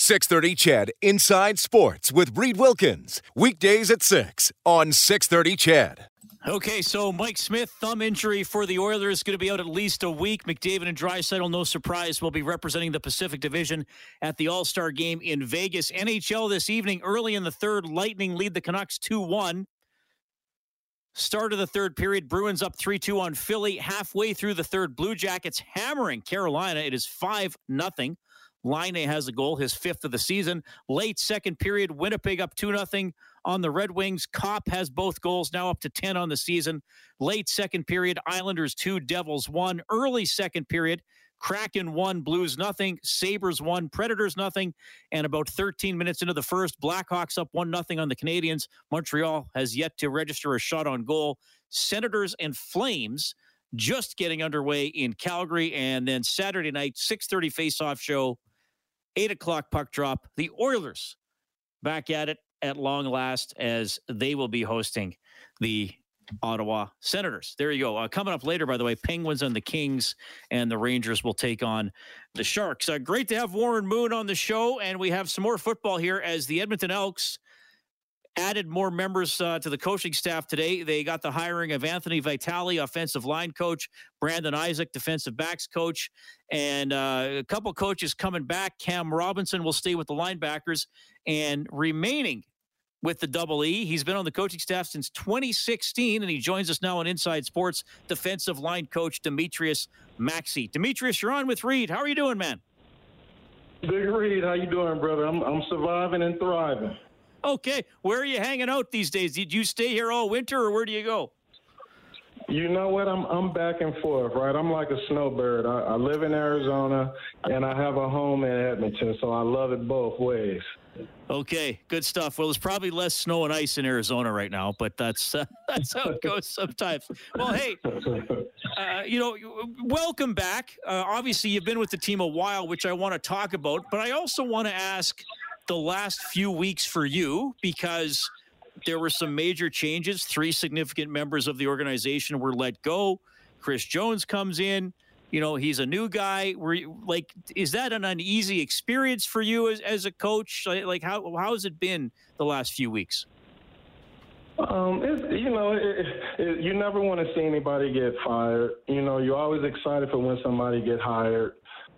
630 CHED Inside Sports with Reed Wilkins. Weekdays at 6 on 630 CHED. Okay, so Mike Smith, thumb injury for the Oilers, going to be out at least a week. McDavid and Draisaitl, no surprise, will be representing the Pacific Division at the All Star game in Vegas. NHL this evening, early in the third, Lightning lead the Canucks 2 1. Start of the third period, Bruins up 3 2 on Philly. Halfway through the third, Blue Jackets hammering Carolina. It is 5 0. Laine has a goal, his fifth of the season. Late second period, Winnipeg up 2 0 on the Red Wings. Copp has both goals, now up to 10 on the season. Late second period, Islanders 2, Devils 1. Early second period, Kraken 1, Blues nothing, Sabres 1, Predators nothing, and about 13 minutes into the first, Blackhawks up 1 nothing on the Canadiens. Montreal has yet to register a shot on goal. Senators and Flames just getting underway in Calgary, and then Saturday night, 6.30 face-off show, 8 o'clock puck drop. The Oilers back at it at long last as they will be hosting the Ottawa Senators. There you go. Uh, coming up later, by the way, Penguins and the Kings and the Rangers will take on the Sharks. Uh, great to have Warren Moon on the show, and we have some more football here as the Edmonton Elks added more members uh, to the coaching staff today. They got the hiring of Anthony Vitale, offensive line coach, Brandon Isaac, defensive backs coach, and uh, a couple coaches coming back. Cam Robinson will stay with the linebackers, and remaining with the double E. He's been on the coaching staff since 2016, and he joins us now on Inside Sports defensive line coach Demetrius Maxey. Demetrius, you're on with Reed. How are you doing, man? Big Reed, how you doing, brother? I'm I'm surviving and thriving. Okay, where are you hanging out these days? Did you stay here all winter, or where do you go? You know what? I'm I'm back and forth, right? I'm like a snowbird. I, I live in Arizona, and I have a home in Edmonton, so I love it both ways. Okay, good stuff. Well, there's probably less snow and ice in Arizona right now, but that's uh, that's how it goes sometimes. Well, hey, uh, you know, welcome back. Uh, obviously, you've been with the team a while, which I want to talk about, but I also want to ask the last few weeks for you because there were some major changes. Three significant members of the organization were let go. Chris Jones comes in you know he's a new guy were you, like is that an uneasy experience for you as, as a coach like how how has it been the last few weeks um, you know, it, it, you never want to see anybody get fired. You know, you're always excited for when somebody get hired.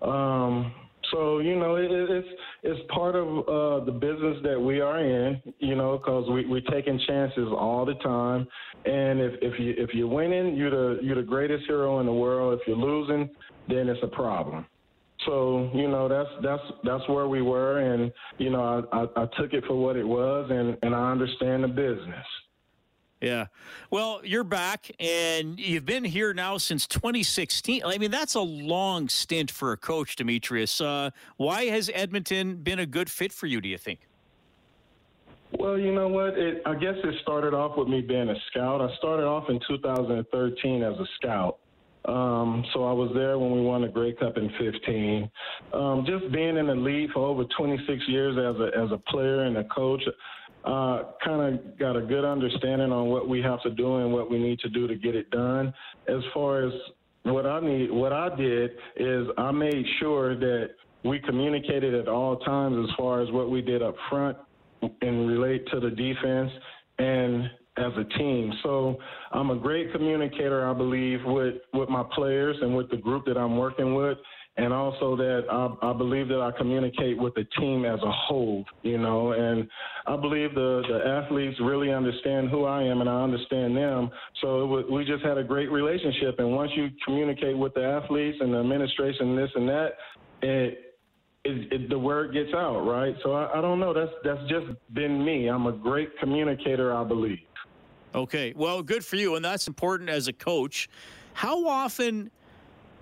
Um, so you know, it, it's it's part of uh, the business that we are in. You know, because we we're taking chances all the time, and if if you if you're winning, you're the you're the greatest hero in the world. If you're losing, then it's a problem. So you know that's that's that's where we were, and you know I, I, I took it for what it was, and and I understand the business. Yeah. Well, you're back and you've been here now since 2016. I mean, that's a long stint for a coach, Demetrius. Uh, why has Edmonton been a good fit for you, do you think? Well, you know what? It, I guess it started off with me being a scout. I started off in 2013 as a scout. Um, so I was there when we won the Grey Cup in 15. Um, just being in the league for over 26 years as a as a player and a coach, uh, kind of got a good understanding on what we have to do and what we need to do to get it done. As far as what I need, what I did is I made sure that we communicated at all times as far as what we did up front and relate to the defense and as a team. So I'm a great communicator, I believe, with, with my players and with the group that I'm working with and also that I, I, believe that I communicate with the team as a whole, you know, and I believe the, the athletes really understand who I am and I understand them. So we just had a great relationship. And once you communicate with the athletes and the administration, this and that, it, it, it, the word gets out, right? So I, I don't know. That's that's just been me. I'm a great communicator, I believe. Okay, well, good for you, and that's important as a coach. How often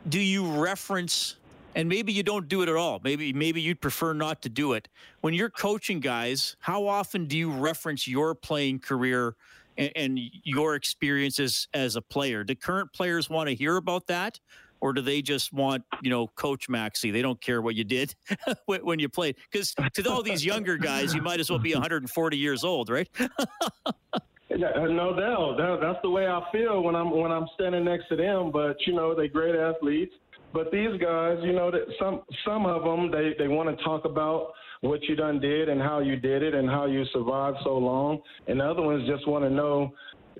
do you reference and maybe you don't do it at all. Maybe maybe you'd prefer not to do it. When you're coaching guys, how often do you reference your playing career and, and your experiences as a player? Do current players want to hear about that? Or do they just want, you know, Coach Maxey? They don't care what you did when you played. Because to all these younger guys, you might as well be 140 years old, right? No doubt. That, that's the way I feel when I'm when I'm standing next to them. But you know, they're great athletes. But these guys, you know, that some some of them they they want to talk about what you done did and how you did it and how you survived so long, and the other ones just want to know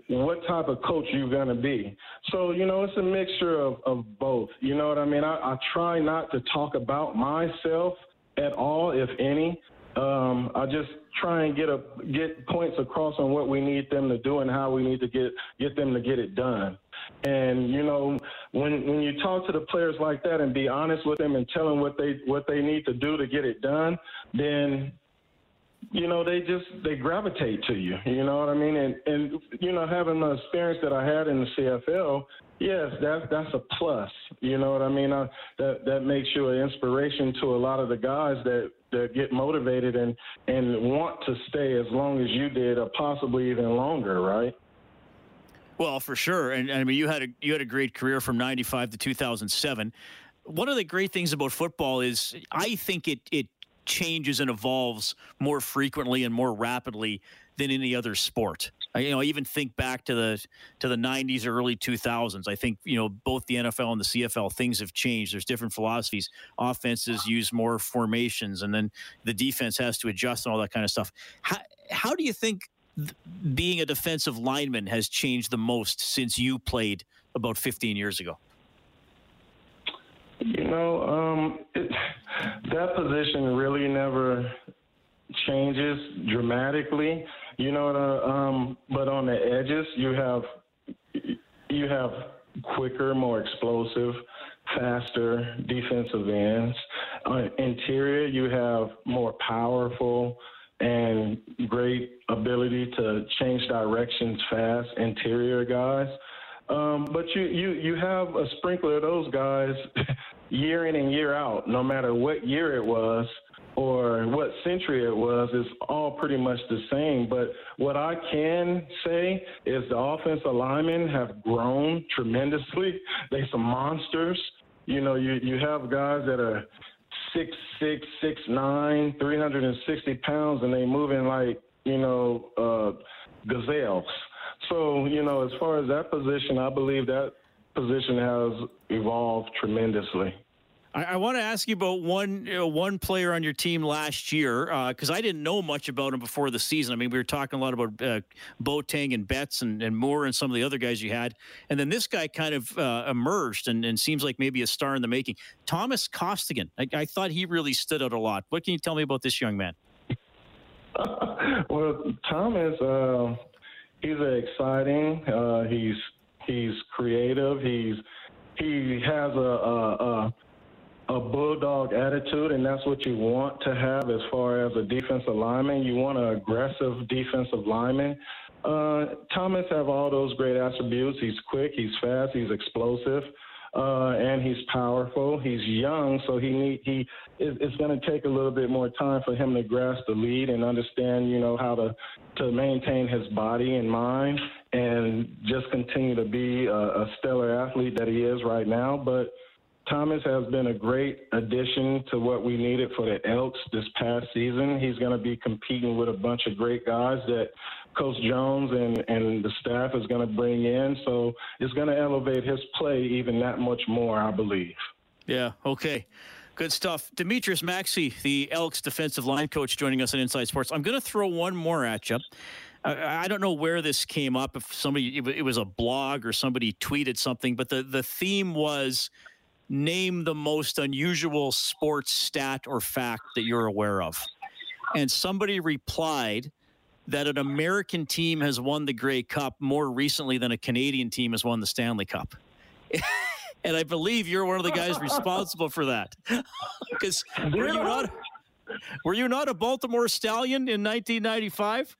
what type of coach you're going to be. So, you know, it's a mixture of, of both. You know what I mean? I, I try not to talk about myself at all, if any. Um, I just try and get a get points across on what we need them to do and how we need to get get them to get it done. And you know, when when you talk to the players like that and be honest with them and tell them what they what they need to do to get it done, then you know they just they gravitate to you. You know what I mean? And and you know, having the experience that I had in the CFL, yes, that's that's a plus. You know what I mean? I, that that makes you an inspiration to a lot of the guys that that get motivated and and want to stay as long as you did, or possibly even longer, right? Well, for sure, and, and I mean, you had a you had a great career from '95 to 2007. One of the great things about football is I think it it changes and evolves more frequently and more rapidly than any other sport. I, you know, I even think back to the to the 90s or early 2000s. I think you know both the NFL and the CFL things have changed. There's different philosophies. Offenses use more formations, and then the defense has to adjust and all that kind of stuff. How how do you think being a defensive lineman has changed the most since you played about 15 years ago? You know, um, it, that position really never changes dramatically. You know, um, but on the edges, you have you have quicker, more explosive, faster defensive ends. On interior, you have more powerful and great ability to change directions fast interior guys. Um, but you, you, you have a sprinkler of those guys year in and year out, no matter what year it was or what century it was, it's all pretty much the same. But what I can say is the offensive linemen have grown tremendously. They're some monsters. You know, you, you have guys that are six six, six nine, three hundred and sixty pounds, and they moving like you know uh, gazelles. So you know, as far as that position, I believe that position has evolved tremendously. I, I want to ask you about one you know, one player on your team last year because uh, I didn't know much about him before the season. I mean, we were talking a lot about uh, Boateng and Betts and, and Moore and some of the other guys you had, and then this guy kind of uh, emerged and, and seems like maybe a star in the making. Thomas Costigan. I, I thought he really stood out a lot. What can you tell me about this young man? well, Thomas, uh, he's exciting. Uh, he's he's creative. He's he has a, a, a a bulldog attitude, and that's what you want to have as far as a defensive lineman. You want an aggressive defensive lineman. Uh, Thomas have all those great attributes. He's quick, he's fast, he's explosive, uh, and he's powerful. He's young, so he need he it's going to take a little bit more time for him to grasp the lead and understand, you know, how to to maintain his body and mind, and just continue to be a, a stellar athlete that he is right now. But Thomas has been a great addition to what we needed for the Elks this past season. He's going to be competing with a bunch of great guys that Coach Jones and, and the staff is going to bring in. So it's going to elevate his play even that much more, I believe. Yeah, okay. Good stuff. Demetrius Maxey, the Elks defensive line coach, joining us on Inside Sports. I'm going to throw one more at you. I, don't know where this came up. If somebody, it was a blog or somebody tweeted something, but the, the theme was name the most unusual sports stat or fact that you're aware of. And somebody replied that an American team has won the Grey Cup more recently than a Canadian team has won the Stanley Cup. and I believe you're one of the guys responsible for that. Because were you not were you not a Baltimore Stallion in 1995?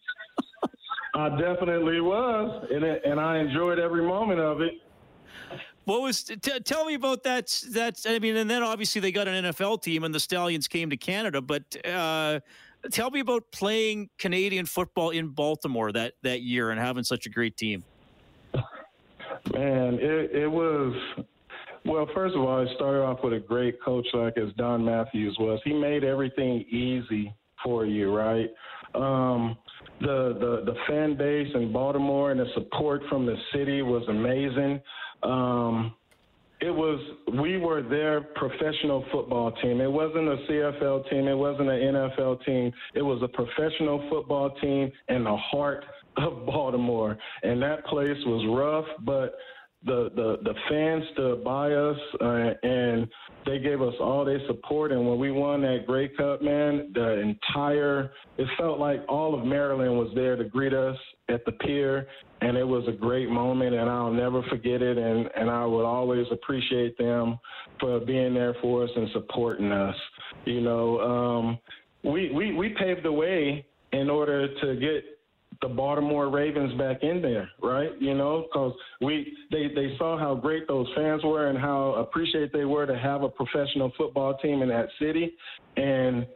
I definitely was, and it, and I enjoyed every moment of it. what was t- tell me about that? That's I mean, and then obviously they got an NFL team, and the Stallions came to Canada. But uh, tell me about playing Canadian football in Baltimore that that year and having such a great team. Man, it, it was well, first of all, it started off with a great coach like as Don Matthews was. He made everything easy for you, right? Um, the, the the fan base in Baltimore and the support from the city was amazing. Um, it was we were their professional football team. It wasn't a CFL team. It wasn't an NFL team. It was a professional football team in the heart of Baltimore, and that place was rough, but the the the fans stood by us uh, and they gave us all their support. And when we won that Grey Cup, man, the entire it felt like all of Maryland was there to greet us at the pier, and it was a great moment. And I'll never forget it. And and I would always appreciate them for being there for us and supporting us. You know, um, we we we paved the way in order to get the Baltimore Ravens back in there, right? You know, because we they they saw how great those fans were and how appreciated they were to have a professional football team in that city, and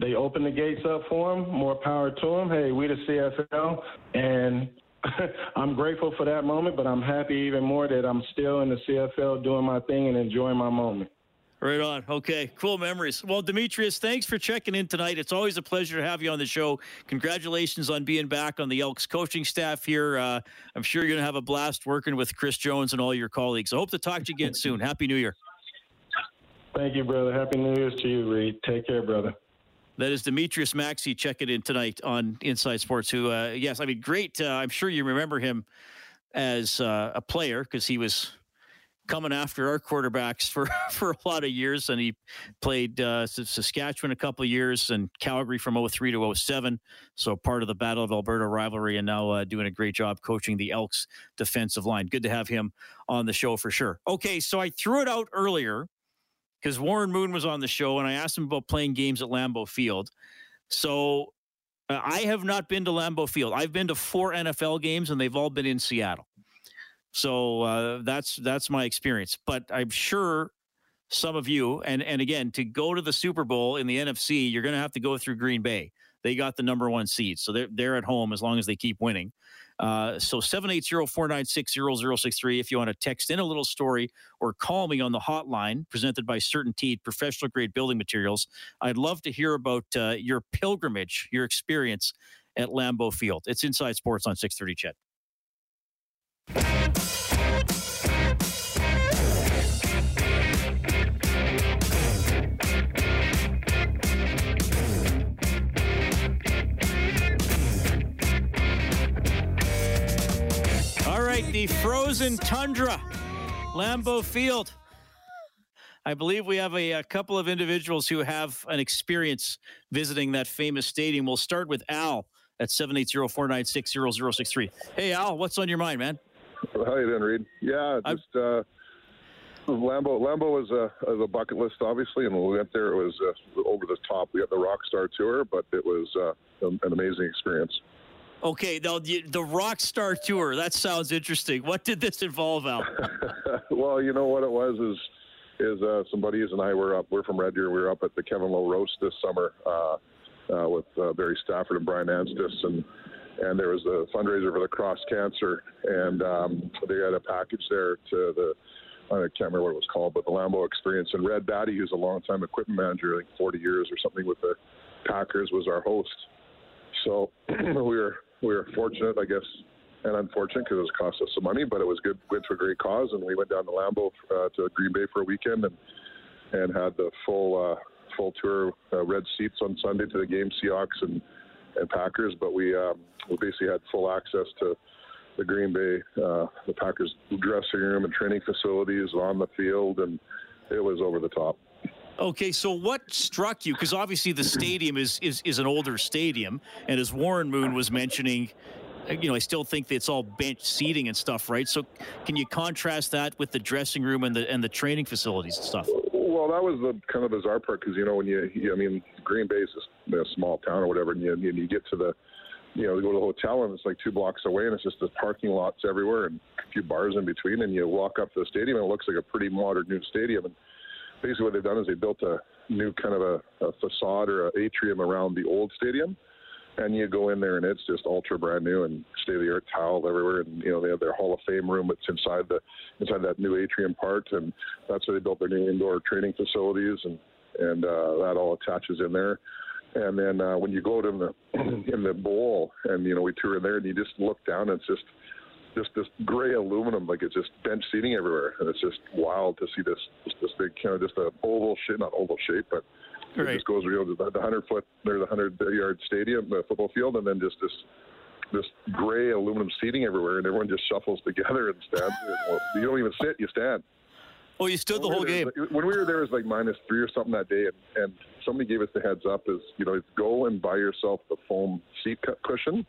they opened the gates up for them. More power to them. Hey, we the CFL, and I'm grateful for that moment, but I'm happy even more that I'm still in the CFL doing my thing and enjoying my moment. Right on. Okay. Cool memories. Well, Demetrius, thanks for checking in tonight. It's always a pleasure to have you on the show. Congratulations on being back on the Elks coaching staff here. Uh, I'm sure you're going to have a blast working with Chris Jones and all your colleagues. I hope to talk to you again soon. Happy New Year. Thank you, brother. Happy New Year's to you, Reed. Take care, brother. That is Demetrius Maxey checking in tonight on Inside Sports. Who, uh, yes, I mean, great. Uh, I'm sure you remember him as uh, a player because he was coming after our quarterbacks for, for a lot of years. And he played uh, Saskatchewan a couple years and Calgary from 03 to 07. So part of the Battle of Alberta rivalry and now uh, doing a great job coaching the Elks defensive line. Good to have him on the show for sure. Okay, so I threw it out earlier because Warren Moon was on the show and I asked him about playing games at Lambeau Field. So uh, I have not been to Lambeau Field. I've been to four NFL games and they've all been in Seattle. So uh, that's that's my experience. But I'm sure some of you, and and again, to go to the Super Bowl in the NFC, you're going to have to go through Green Bay. They got the number one seed, so they're they're at home as long as they keep winning. Uh, so 780-496-0063 if you want to text in a little story or call me on the hotline presented by CertainTeed Professional Grade Building Materials. I'd love to hear about uh, your pilgrimage, your experience at Lambeau Field. It's Inside Sports on 630 CHED. Right, the frozen tundra, Lambeau Field. I believe we have a, a, couple of individuals who have an experience visiting that famous stadium. We'll start with Al at 780-496-0063. Hey, Al, what's on your mind, man? How you doing, Reed? Yeah, just uh, Lambeau. Lambeau was a, was a bucket list, obviously, and when we went there, it was uh, over the top. We got the rock star tour, but it was uh, an amazing experience. Okay, now the, the Rockstar tour. That sounds interesting. What did this involve, Al? well, you know what it was is is uh, some buddies and I were up. We're from Red Deer. We were up at the Kevin Lowe roast this summer uh, uh, with uh, Barry Stafford and Brian Anstis and and there was a fundraiser for the cross cancer, and um, they had a package there to the I can't remember what it was called, but the Lambeau Experience. And Red Batty, who's a longtime equipment manager, I think 40 years or something with the Packers, was our host. So we were we were fortunate, I guess, and unfortunate because it cost us some money, but it was good, good for a great cause. And we went down to Lambeau uh, to Green Bay for a weekend and and had the full uh, full tour, uh, red seats on Sunday to the game, Seahawks and and Packers, but we um, we basically had full access to the Green Bay, uh, the Packers dressing room and training facilities on the field, and it was over the top. Okay, so what struck you? Because obviously the stadium is, is is an older stadium, and as Warren Moon was mentioning, uh, you know, I still think it's all bench seating and stuff, right? So, can you contrast that with the dressing room and the and the training facilities and stuff? Well, that was the kind of bizarre part because you know when you, you, I mean, Green Bay is a small town or whatever, and you, you get to the you know, we go to the hotel and it's like two blocks away and it's just the parking lots everywhere and a few bars in between. And you walk up to the stadium and it looks like a pretty modern new stadium. And basically what they've done is they built a new kind of a, a facade or an atrium around the old stadium. And you go in there and it's just ultra brand new and state of the art tile everywhere. And you know they have their Hall of Fame room. It's inside the inside that new atrium part, and that's where they built their new indoor training facilities, and and uh, that all attaches in there. And then uh, when you go to the in the bowl, and you know we tour in there, and you just look down, and it's just just this gray aluminum, like it's just bench seating everywhere, and it's just wild to see this this big kind of just a oval shape, not oval shape, but right. it just goes real the, the hundred foot or the hundred yard stadium, the football field, and then just this this gray aluminum seating everywhere, and everyone just shuffles together and stands. you don't even sit, you stand. Oh, you stood when the whole game. when we were there, it was like minus three or something that day, and, and somebody gave us the heads up: is you know, go and buy yourself the foam seat cushion,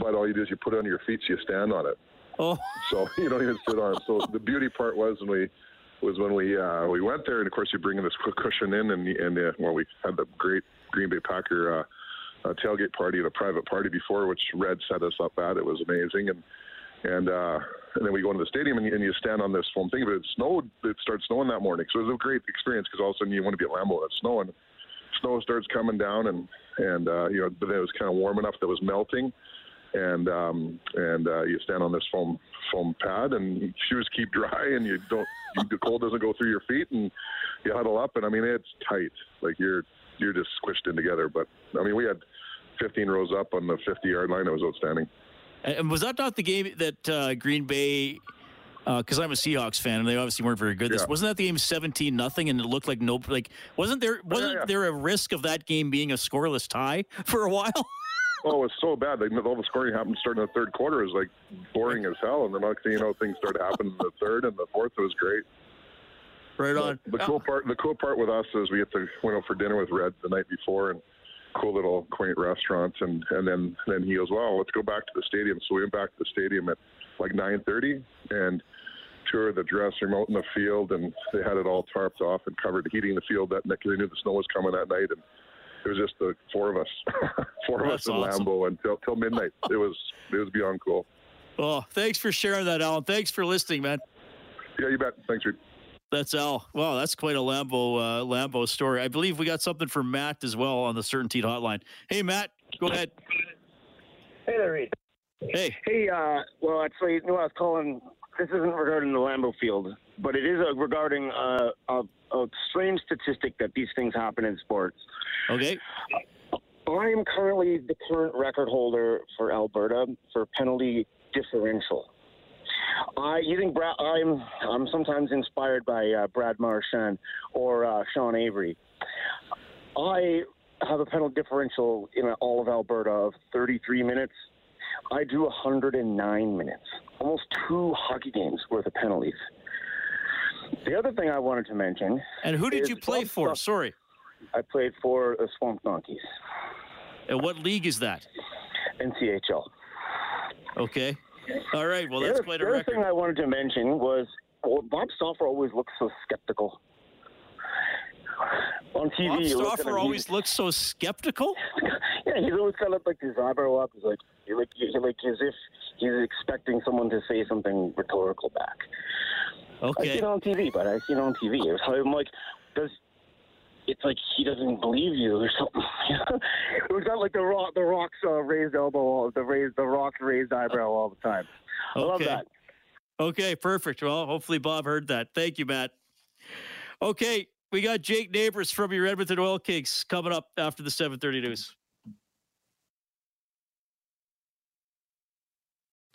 but all you do is you put it on your feet, so you stand on it. Oh, so you don't even sit on. it. So the beauty part was when we was when we uh, we went there, and of course you bring this cushion in, and and uh, well, we had the great Green Bay Packer. Uh, uh, tailgate party at a private party before, which Red set us up at. It was amazing, and and uh, and then we go into the stadium and you, and you stand on this foam thing. But it snowed. It started snowing that morning, so it was a great experience because all of a sudden you want to be at Lambeau and it's snowing. Snow starts coming down, and and uh, you know, but it was kind of warm enough that it was melting, and um, and uh, you stand on this foam foam pad, and shoes keep dry, and you don't you, the cold doesn't go through your feet, and you huddle up, and I mean it's tight, like you're you're just squished in together. But I mean we had 15 rows up on the 50 yard line. It was outstanding. And was that not the game that uh, Green Bay? Because uh, I'm a Seahawks fan, and they obviously weren't very good. This yeah. wasn't that the game 17 nothing, and it looked like no like wasn't there wasn't yeah, yeah. there a risk of that game being a scoreless tie for a while? Oh, it was so bad. Like all the scoring happened starting the third quarter. It was like boring as hell, and then next thing you know, things started happening in the third and the fourth. It was great. Right on. The, the cool part, the cool part with us is we get to went out for dinner with Red the night before, and cool little quaint restaurants and and then then he goes well let's go back to the stadium so we went back to the stadium at like 9:30 and toured the dressing room out in the field and they had it all tarped off and covered heating the field that night they knew the snow was coming that night and it was just the four of us four of us in awesome. Lambeau until till midnight it was it was beyond cool oh thanks for sharing that Alan thanks for listening man yeah you bet thanks Reed that's Al. Wow, that's quite a Lambeau uh, Lambeau story. I believe we got something from Matt as well on the CertainTeed Hotline. Hey, Matt, go ahead. Hey there, Reed. Hey. Hey. Uh, well, actually, you know, I was calling. This isn't regarding the Lambeau Field, but it is uh, regarding uh, a, a strange statistic that these things happen in sports. Okay. I am currently the current record holder for Alberta for penalty differential. I you think Brad? I'm I'm sometimes inspired by uh, Brad Marchand or uh, Sean Avery. I have a penalty differential in all of Alberta of 33 minutes. I drew 109 minutes, almost two hockey games worth of penalties. The other thing I wanted to mention. And who did you play for? Sorry. I played for the Swamp Donkeys. And what league is that? NCHL. Okay. All right. Well, that's quite a record. The other thing I wanted to mention was well, Bob Stauffer always looks so skeptical. On TV, Bob Stauffer always looks so skeptical. yeah, he's always kind of like his eyebrow up. He's like, like, like as if he's expecting someone to say something rhetorical back. Okay. I see it on TV, but I see it on TV. I'm like, does it's like he doesn't believe you or something. it was not like the rock, the rocks uh, raised elbow, the raised, the rock's raised eyebrow all the time. I okay. love that. Okay, perfect. Well, hopefully Bob heard that. Thank you, Matt. Okay, we got Jake Neighbours from your Edmonton Oil Kings coming up after the 7:30 news.